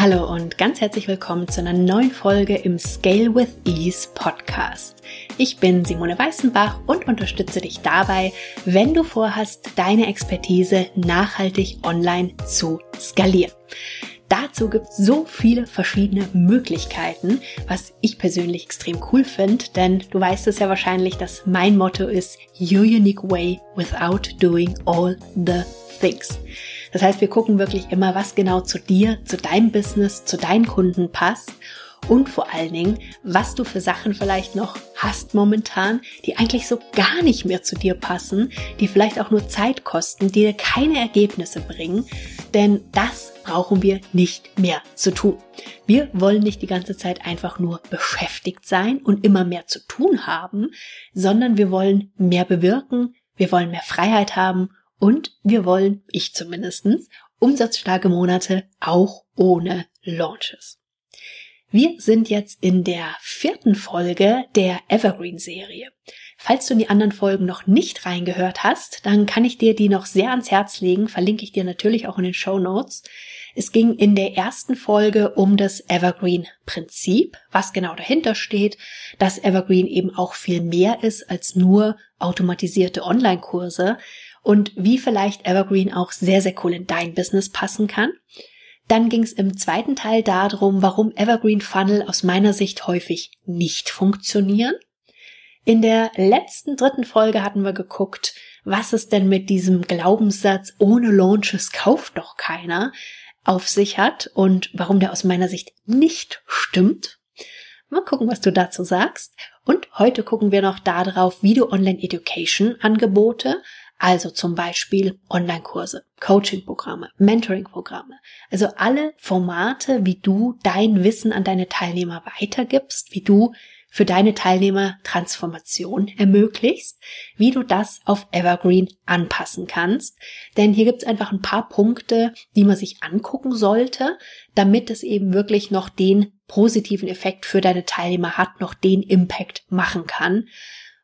Hallo und ganz herzlich willkommen zu einer neuen Folge im Scale with Ease Podcast. Ich bin Simone Weißenbach und unterstütze dich dabei, wenn du vorhast, deine Expertise nachhaltig online zu skalieren. Dazu gibt es so viele verschiedene Möglichkeiten, was ich persönlich extrem cool finde, denn du weißt es ja wahrscheinlich, dass mein Motto ist Your Unique Way without doing all the things. Das heißt, wir gucken wirklich immer, was genau zu dir, zu deinem Business, zu deinen Kunden passt. Und vor allen Dingen, was du für Sachen vielleicht noch hast momentan, die eigentlich so gar nicht mehr zu dir passen, die vielleicht auch nur Zeit kosten, die dir keine Ergebnisse bringen, denn das brauchen wir nicht mehr zu tun. Wir wollen nicht die ganze Zeit einfach nur beschäftigt sein und immer mehr zu tun haben, sondern wir wollen mehr bewirken, wir wollen mehr Freiheit haben und wir wollen, ich zumindestens, umsatzstarke Monate auch ohne Launches. Wir sind jetzt in der vierten Folge der Evergreen-Serie. Falls du in die anderen Folgen noch nicht reingehört hast, dann kann ich dir die noch sehr ans Herz legen, verlinke ich dir natürlich auch in den Show Notes. Es ging in der ersten Folge um das Evergreen-Prinzip, was genau dahinter steht, dass Evergreen eben auch viel mehr ist als nur automatisierte Online-Kurse, und wie vielleicht Evergreen auch sehr, sehr cool in dein Business passen kann. Dann ging es im zweiten Teil darum, warum Evergreen Funnel aus meiner Sicht häufig nicht funktionieren. In der letzten dritten Folge hatten wir geguckt, was es denn mit diesem Glaubenssatz ohne Launches kauft doch keiner auf sich hat und warum der aus meiner Sicht nicht stimmt. Mal gucken, was du dazu sagst. Und heute gucken wir noch darauf, wie du Online Education Angebote also zum Beispiel Online-Kurse, Coaching-Programme, Mentoring-Programme. Also alle Formate, wie du dein Wissen an deine Teilnehmer weitergibst, wie du für deine Teilnehmer Transformation ermöglichst, wie du das auf Evergreen anpassen kannst. Denn hier gibt es einfach ein paar Punkte, die man sich angucken sollte, damit es eben wirklich noch den positiven Effekt für deine Teilnehmer hat, noch den Impact machen kann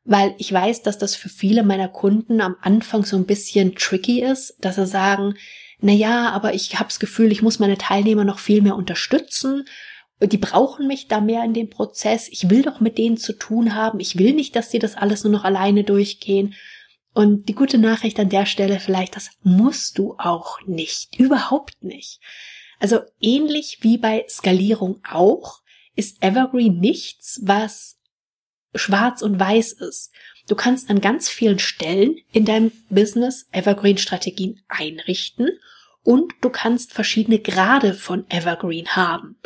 weil ich weiß, dass das für viele meiner Kunden am Anfang so ein bisschen tricky ist, dass sie sagen, na ja, aber ich habe das Gefühl, ich muss meine Teilnehmer noch viel mehr unterstützen. Die brauchen mich da mehr in dem Prozess. Ich will doch mit denen zu tun haben. Ich will nicht, dass sie das alles nur noch alleine durchgehen. Und die gute Nachricht an der Stelle vielleicht, das musst du auch nicht. Überhaupt nicht. Also ähnlich wie bei Skalierung auch, ist Evergreen nichts, was schwarz und weiß ist. Du kannst an ganz vielen Stellen in deinem Business Evergreen-Strategien einrichten und du kannst verschiedene Grade von Evergreen haben.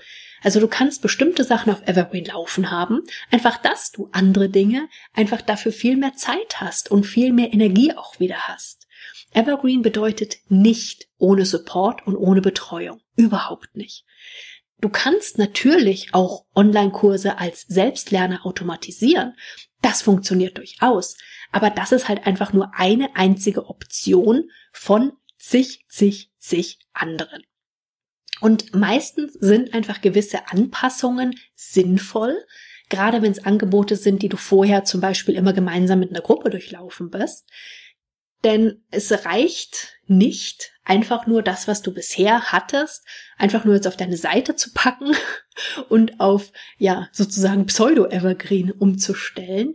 Also du kannst bestimmte Sachen auf Evergreen laufen haben, einfach dass du andere Dinge einfach dafür viel mehr Zeit hast und viel mehr Energie auch wieder hast. Evergreen bedeutet nicht ohne Support und ohne Betreuung. Überhaupt nicht. Du kannst natürlich auch Online-Kurse als Selbstlerner automatisieren. Das funktioniert durchaus. Aber das ist halt einfach nur eine einzige Option von zig, zig, zig anderen. Und meistens sind einfach gewisse Anpassungen sinnvoll, gerade wenn es Angebote sind, die du vorher zum Beispiel immer gemeinsam mit einer Gruppe durchlaufen bist. Denn es reicht nicht, einfach nur das, was du bisher hattest, einfach nur jetzt auf deine Seite zu packen und auf, ja, sozusagen Pseudo-Evergreen umzustellen.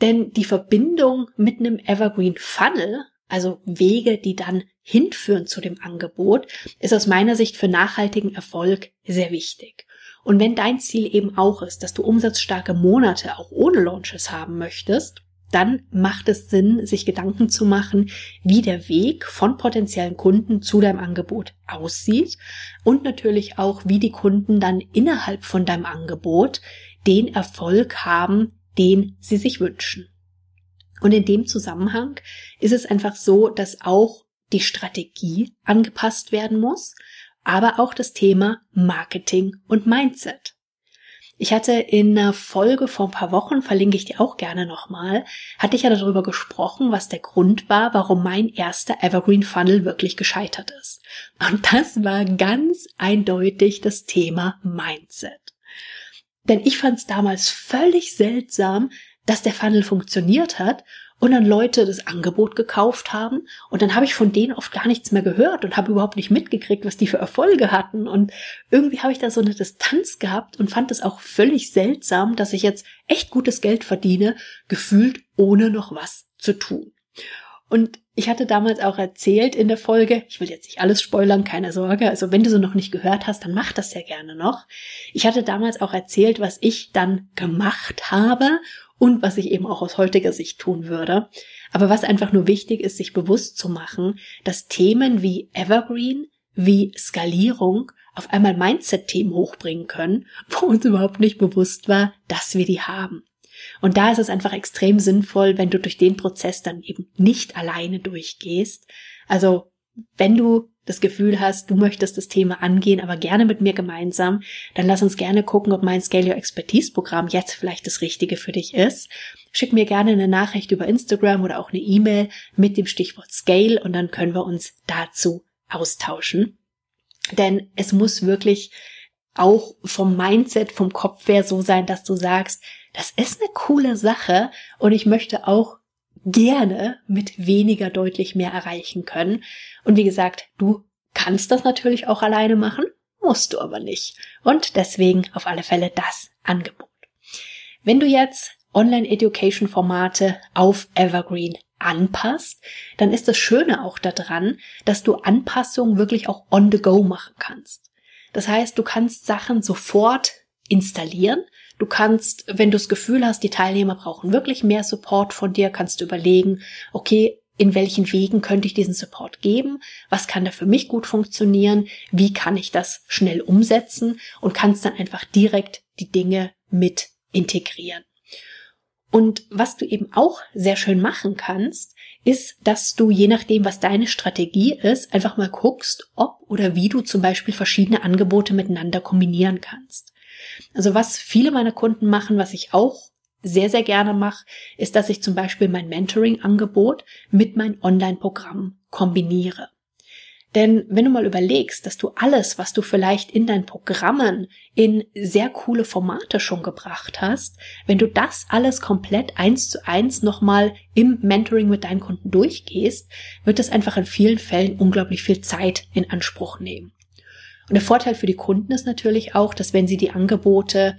Denn die Verbindung mit einem Evergreen Funnel, also Wege, die dann hinführen zu dem Angebot, ist aus meiner Sicht für nachhaltigen Erfolg sehr wichtig. Und wenn dein Ziel eben auch ist, dass du umsatzstarke Monate auch ohne Launches haben möchtest, dann macht es Sinn, sich Gedanken zu machen, wie der Weg von potenziellen Kunden zu deinem Angebot aussieht und natürlich auch, wie die Kunden dann innerhalb von deinem Angebot den Erfolg haben, den sie sich wünschen. Und in dem Zusammenhang ist es einfach so, dass auch die Strategie angepasst werden muss, aber auch das Thema Marketing und Mindset. Ich hatte in einer Folge vor ein paar Wochen, verlinke ich dir auch gerne nochmal, hatte ich ja darüber gesprochen, was der Grund war, warum mein erster Evergreen Funnel wirklich gescheitert ist. Und das war ganz eindeutig das Thema Mindset. Denn ich fand es damals völlig seltsam, dass der Funnel funktioniert hat und dann Leute das Angebot gekauft haben und dann habe ich von denen oft gar nichts mehr gehört und habe überhaupt nicht mitgekriegt, was die für Erfolge hatten und irgendwie habe ich da so eine Distanz gehabt und fand es auch völlig seltsam, dass ich jetzt echt gutes Geld verdiene, gefühlt ohne noch was zu tun. Und ich hatte damals auch erzählt in der Folge, ich will jetzt nicht alles spoilern, keine Sorge, also wenn du so noch nicht gehört hast, dann mach das sehr gerne noch. Ich hatte damals auch erzählt, was ich dann gemacht habe und was ich eben auch aus heutiger Sicht tun würde. Aber was einfach nur wichtig ist, sich bewusst zu machen, dass Themen wie Evergreen, wie Skalierung auf einmal Mindset-Themen hochbringen können, wo uns überhaupt nicht bewusst war, dass wir die haben. Und da ist es einfach extrem sinnvoll, wenn du durch den Prozess dann eben nicht alleine durchgehst. Also wenn du das Gefühl hast, du möchtest das Thema angehen, aber gerne mit mir gemeinsam, dann lass uns gerne gucken, ob mein Scale Your Expertise Programm jetzt vielleicht das Richtige für dich ist. Schick mir gerne eine Nachricht über Instagram oder auch eine E-Mail mit dem Stichwort Scale und dann können wir uns dazu austauschen. Denn es muss wirklich auch vom Mindset, vom Kopf her so sein, dass du sagst, das ist eine coole Sache und ich möchte auch gerne mit weniger deutlich mehr erreichen können. Und wie gesagt, du kannst das natürlich auch alleine machen, musst du aber nicht. Und deswegen auf alle Fälle das Angebot. Wenn du jetzt Online-Education-Formate auf Evergreen anpasst, dann ist das Schöne auch daran, dass du Anpassungen wirklich auch on the go machen kannst. Das heißt, du kannst Sachen sofort installieren. Du kannst, wenn du das Gefühl hast, die Teilnehmer brauchen wirklich mehr Support von dir, kannst du überlegen, okay, in welchen Wegen könnte ich diesen Support geben? Was kann da für mich gut funktionieren? Wie kann ich das schnell umsetzen? Und kannst dann einfach direkt die Dinge mit integrieren. Und was du eben auch sehr schön machen kannst, ist, dass du je nachdem, was deine Strategie ist, einfach mal guckst, ob oder wie du zum Beispiel verschiedene Angebote miteinander kombinieren kannst. Also was viele meiner Kunden machen, was ich auch sehr, sehr gerne mache, ist, dass ich zum Beispiel mein Mentoring-Angebot mit meinem Online-Programm kombiniere. Denn wenn du mal überlegst, dass du alles, was du vielleicht in deinen Programmen in sehr coole Formate schon gebracht hast, wenn du das alles komplett eins zu eins nochmal im Mentoring mit deinen Kunden durchgehst, wird das einfach in vielen Fällen unglaublich viel Zeit in Anspruch nehmen. Und der Vorteil für die Kunden ist natürlich auch, dass wenn sie die Angebote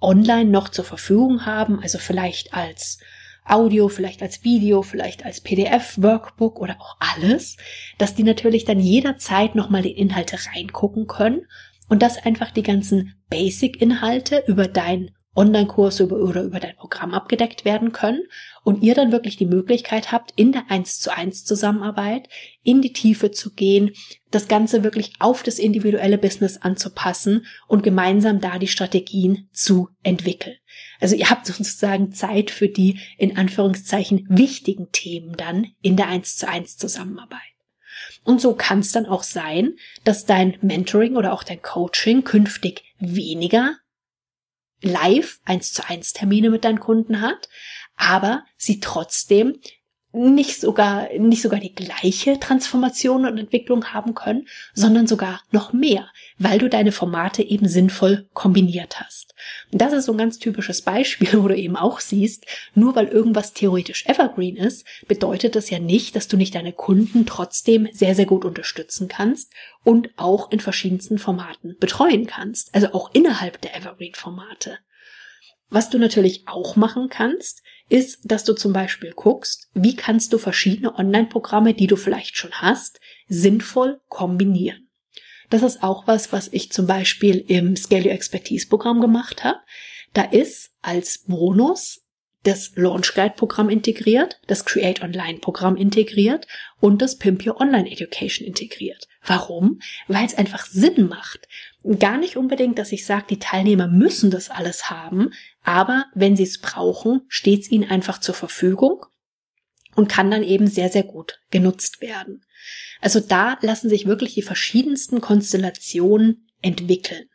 online noch zur Verfügung haben, also vielleicht als Audio, vielleicht als Video, vielleicht als PDF, Workbook oder auch alles, dass die natürlich dann jederzeit nochmal die Inhalte reingucken können und dass einfach die ganzen Basic-Inhalte über dein Online-Kurs oder über dein Programm abgedeckt werden können und ihr dann wirklich die Möglichkeit habt, in der 1 zu 1 Zusammenarbeit in die Tiefe zu gehen, das Ganze wirklich auf das individuelle Business anzupassen und gemeinsam da die Strategien zu entwickeln. Also ihr habt sozusagen Zeit für die in Anführungszeichen wichtigen Themen dann in der 1 zu 1 Zusammenarbeit. Und so kann es dann auch sein, dass dein Mentoring oder auch dein Coaching künftig weniger live eins zu eins Termine mit deinen Kunden hat, aber sie trotzdem nicht sogar, nicht sogar die gleiche Transformation und Entwicklung haben können, sondern sogar noch mehr, weil du deine Formate eben sinnvoll kombiniert hast. Und das ist so ein ganz typisches Beispiel, wo du eben auch siehst, nur weil irgendwas theoretisch evergreen ist, bedeutet das ja nicht, dass du nicht deine Kunden trotzdem sehr, sehr gut unterstützen kannst und auch in verschiedensten Formaten betreuen kannst, also auch innerhalb der evergreen Formate. Was du natürlich auch machen kannst, ist, dass du zum Beispiel guckst, wie kannst du verschiedene Online-Programme, die du vielleicht schon hast, sinnvoll kombinieren. Das ist auch was, was ich zum Beispiel im Scale Your Expertise Programm gemacht habe. Da ist als Bonus das Launch Guide Programm integriert, das Create Online Programm integriert und das Pimp Your Online Education integriert. Warum? Weil es einfach Sinn macht. Gar nicht unbedingt, dass ich sage, die Teilnehmer müssen das alles haben, aber wenn sie es brauchen, steht es ihnen einfach zur Verfügung und kann dann eben sehr, sehr gut genutzt werden. Also da lassen sich wirklich die verschiedensten Konstellationen entwickeln.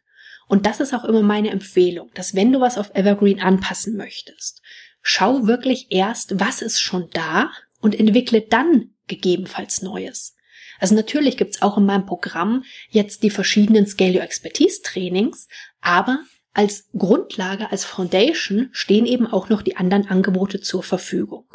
Und das ist auch immer meine Empfehlung, dass wenn du was auf Evergreen anpassen möchtest, schau wirklich erst, was ist schon da und entwickle dann gegebenenfalls Neues. Also natürlich gibt's auch in meinem Programm jetzt die verschiedenen Scale Your Expertise Trainings, aber als Grundlage, als Foundation stehen eben auch noch die anderen Angebote zur Verfügung.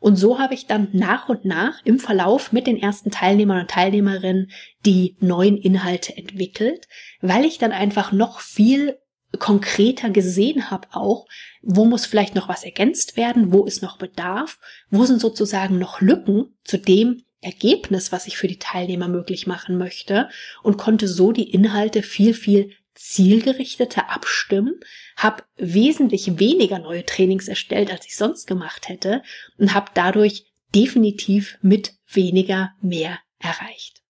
Und so habe ich dann nach und nach im Verlauf mit den ersten Teilnehmern und Teilnehmerinnen die neuen Inhalte entwickelt, weil ich dann einfach noch viel konkreter gesehen habe auch, wo muss vielleicht noch was ergänzt werden, wo ist noch Bedarf, wo sind sozusagen noch Lücken zu dem Ergebnis, was ich für die Teilnehmer möglich machen möchte und konnte so die Inhalte viel, viel zielgerichteter abstimmen, habe wesentlich weniger neue Trainings erstellt, als ich sonst gemacht hätte und habe dadurch definitiv mit weniger mehr erreicht.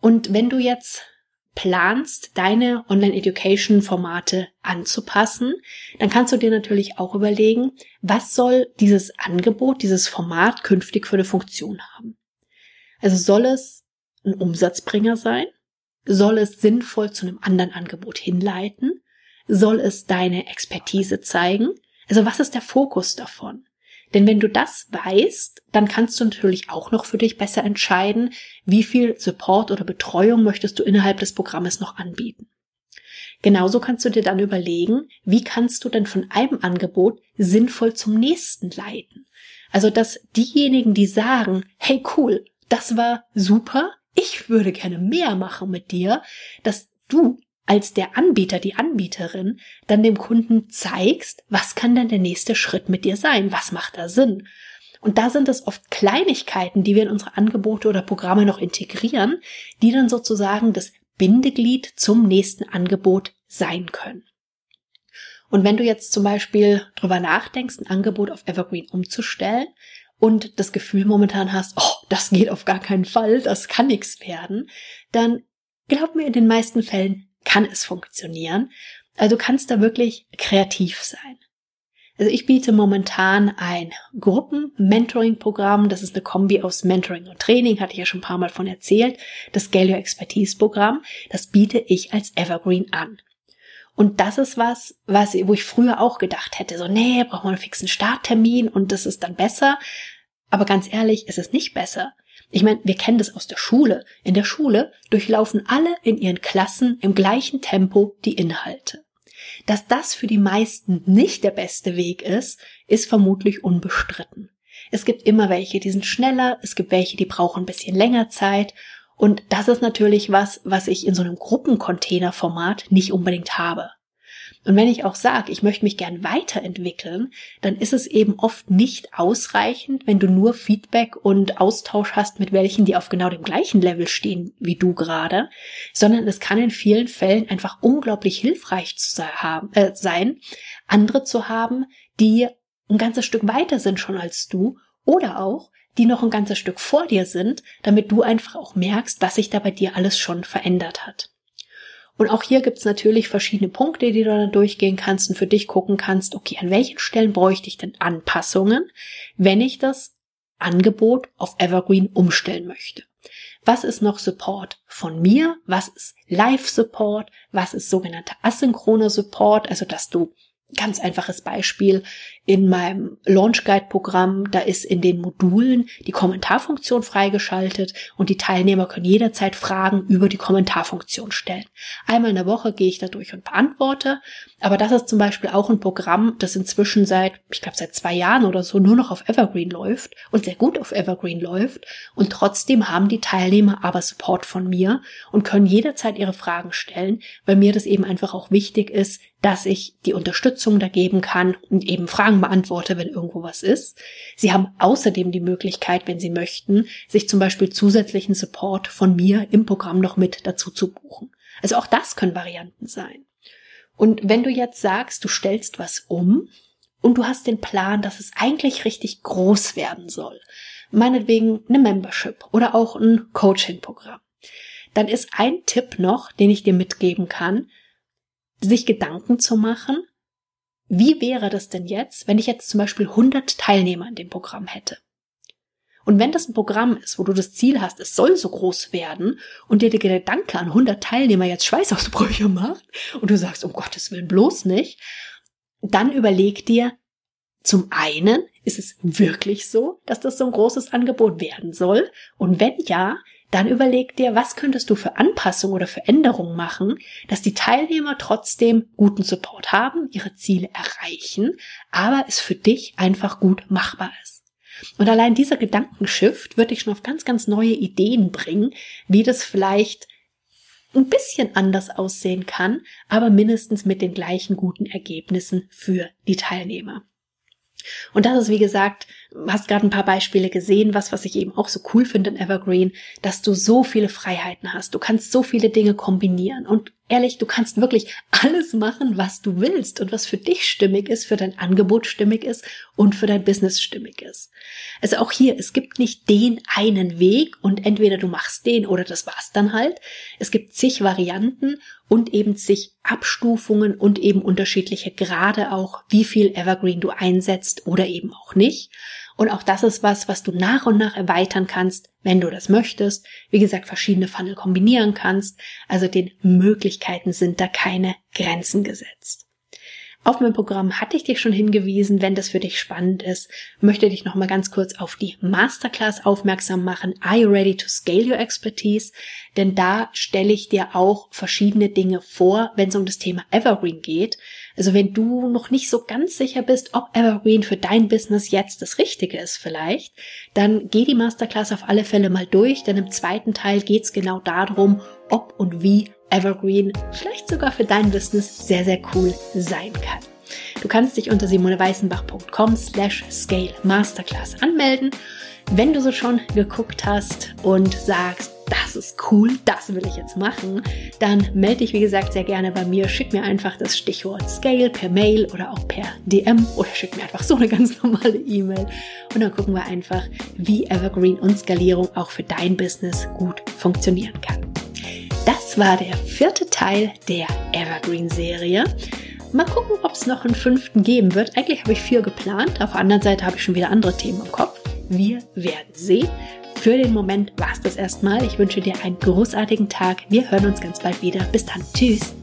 Und wenn du jetzt planst, deine Online-Education-Formate anzupassen, dann kannst du dir natürlich auch überlegen, was soll dieses Angebot, dieses Format künftig für eine Funktion haben. Also soll es ein Umsatzbringer sein? Soll es sinnvoll zu einem anderen Angebot hinleiten? Soll es deine Expertise zeigen? Also was ist der Fokus davon? Denn wenn du das weißt, dann kannst du natürlich auch noch für dich besser entscheiden, wie viel Support oder Betreuung möchtest du innerhalb des Programmes noch anbieten. Genauso kannst du dir dann überlegen, wie kannst du denn von einem Angebot sinnvoll zum nächsten leiten. Also, dass diejenigen, die sagen, hey cool, das war super, ich würde gerne mehr machen mit dir, dass du als der Anbieter, die Anbieterin, dann dem Kunden zeigst, was kann denn der nächste Schritt mit dir sein? Was macht da Sinn? Und da sind es oft Kleinigkeiten, die wir in unsere Angebote oder Programme noch integrieren, die dann sozusagen das Bindeglied zum nächsten Angebot sein können. Und wenn du jetzt zum Beispiel drüber nachdenkst, ein Angebot auf Evergreen umzustellen, und das Gefühl momentan hast, oh, das geht auf gar keinen Fall, das kann nichts werden, dann glaub mir, in den meisten Fällen kann es funktionieren. Also du kannst da wirklich kreativ sein. Also ich biete momentan ein Gruppen-Mentoring-Programm. Das ist eine Kombi aus Mentoring und Training, hatte ich ja schon ein paar Mal von erzählt. Das Scale Your Expertise-Programm, das biete ich als Evergreen an. Und das ist was, was, wo ich früher auch gedacht hätte, so, nee, braucht man einen fixen Starttermin und das ist dann besser. Aber ganz ehrlich, es ist nicht besser. Ich meine, wir kennen das aus der Schule. In der Schule durchlaufen alle in ihren Klassen im gleichen Tempo die Inhalte. Dass das für die meisten nicht der beste Weg ist, ist vermutlich unbestritten. Es gibt immer welche, die sind schneller, es gibt welche, die brauchen ein bisschen länger Zeit und das ist natürlich was, was ich in so einem Gruppencontainer-Format nicht unbedingt habe. Und wenn ich auch sage, ich möchte mich gern weiterentwickeln, dann ist es eben oft nicht ausreichend, wenn du nur Feedback und Austausch hast mit welchen, die auf genau dem gleichen Level stehen wie du gerade, sondern es kann in vielen Fällen einfach unglaublich hilfreich äh, sein, andere zu haben, die ein ganzes Stück weiter sind schon als du oder auch die noch ein ganzes Stück vor dir sind, damit du einfach auch merkst, was sich da bei dir alles schon verändert hat. Und auch hier gibt's natürlich verschiedene Punkte, die du dann durchgehen kannst und für dich gucken kannst, okay, an welchen Stellen bräuchte ich denn Anpassungen, wenn ich das Angebot auf Evergreen umstellen möchte. Was ist noch Support von mir? Was ist Live-Support? Was ist sogenannter asynchroner Support? Also, dass du ganz einfaches Beispiel. In meinem Launch Guide Programm, da ist in den Modulen die Kommentarfunktion freigeschaltet und die Teilnehmer können jederzeit Fragen über die Kommentarfunktion stellen. Einmal in der Woche gehe ich da durch und beantworte, aber das ist zum Beispiel auch ein Programm, das inzwischen seit, ich glaube seit zwei Jahren oder so nur noch auf Evergreen läuft und sehr gut auf Evergreen läuft. Und trotzdem haben die Teilnehmer aber Support von mir und können jederzeit ihre Fragen stellen, weil mir das eben einfach auch wichtig ist, dass ich die Unterstützung da geben kann und eben Fragen beantworte, wenn irgendwo was ist. Sie haben außerdem die Möglichkeit, wenn Sie möchten, sich zum Beispiel zusätzlichen Support von mir im Programm noch mit dazu zu buchen. Also auch das können Varianten sein. Und wenn du jetzt sagst, du stellst was um und du hast den Plan, dass es eigentlich richtig groß werden soll, meinetwegen eine Membership oder auch ein Coaching-Programm, dann ist ein Tipp noch, den ich dir mitgeben kann, sich Gedanken zu machen, wie wäre das denn jetzt, wenn ich jetzt zum Beispiel 100 Teilnehmer in dem Programm hätte? Und wenn das ein Programm ist, wo du das Ziel hast, es soll so groß werden und dir der Gedanke an 100 Teilnehmer jetzt Schweißausbrüche macht und du sagst, um Gottes Willen bloß nicht, dann überleg dir, zum einen, ist es wirklich so, dass das so ein großes Angebot werden soll? Und wenn ja, dann überleg dir, was könntest du für Anpassungen oder Veränderungen machen, dass die Teilnehmer trotzdem guten Support haben, ihre Ziele erreichen, aber es für dich einfach gut machbar ist. Und allein dieser Gedankenshift wird dich schon auf ganz, ganz neue Ideen bringen, wie das vielleicht ein bisschen anders aussehen kann, aber mindestens mit den gleichen guten Ergebnissen für die Teilnehmer. Und das ist, wie gesagt, hast gerade ein paar Beispiele gesehen, was, was ich eben auch so cool finde in Evergreen, dass du so viele Freiheiten hast. Du kannst so viele Dinge kombinieren. Und ehrlich, du kannst wirklich alles machen, was du willst und was für dich stimmig ist, für dein Angebot stimmig ist und für dein Business stimmig ist. Also auch hier, es gibt nicht den einen Weg und entweder du machst den oder das war's dann halt. Es gibt zig Varianten und eben zig Abstufungen und eben unterschiedliche Grade auch, wie viel Evergreen du einsetzt oder eben auch nicht. Und auch das ist was, was du nach und nach erweitern kannst, wenn du das möchtest. Wie gesagt, verschiedene Funnel kombinieren kannst. Also den Möglichkeiten sind da keine Grenzen gesetzt. Auf mein Programm hatte ich dich schon hingewiesen. Wenn das für dich spannend ist, möchte ich noch mal ganz kurz auf die Masterclass aufmerksam machen. Are you ready to scale your expertise? Denn da stelle ich dir auch verschiedene Dinge vor, wenn es um das Thema Evergreen geht. Also wenn du noch nicht so ganz sicher bist, ob Evergreen für dein Business jetzt das Richtige ist vielleicht, dann geh die Masterclass auf alle Fälle mal durch, denn im zweiten Teil geht es genau darum, ob und wie Evergreen vielleicht sogar für dein Business sehr, sehr cool sein kann. Du kannst dich unter simoneweißenbach.com slash scale masterclass anmelden. Wenn du so schon geguckt hast und sagst, das ist cool, das will ich jetzt machen, dann melde dich wie gesagt sehr gerne bei mir. Schick mir einfach das Stichwort Scale per Mail oder auch per DM oder schick mir einfach so eine ganz normale E-Mail und dann gucken wir einfach, wie Evergreen und Skalierung auch für dein Business gut funktionieren kann. War der vierte Teil der Evergreen-Serie. Mal gucken, ob es noch einen fünften geben wird. Eigentlich habe ich vier geplant. Auf der anderen Seite habe ich schon wieder andere Themen im Kopf. Wir werden sehen. Für den Moment war es das erstmal. Ich wünsche dir einen großartigen Tag. Wir hören uns ganz bald wieder. Bis dann. Tschüss.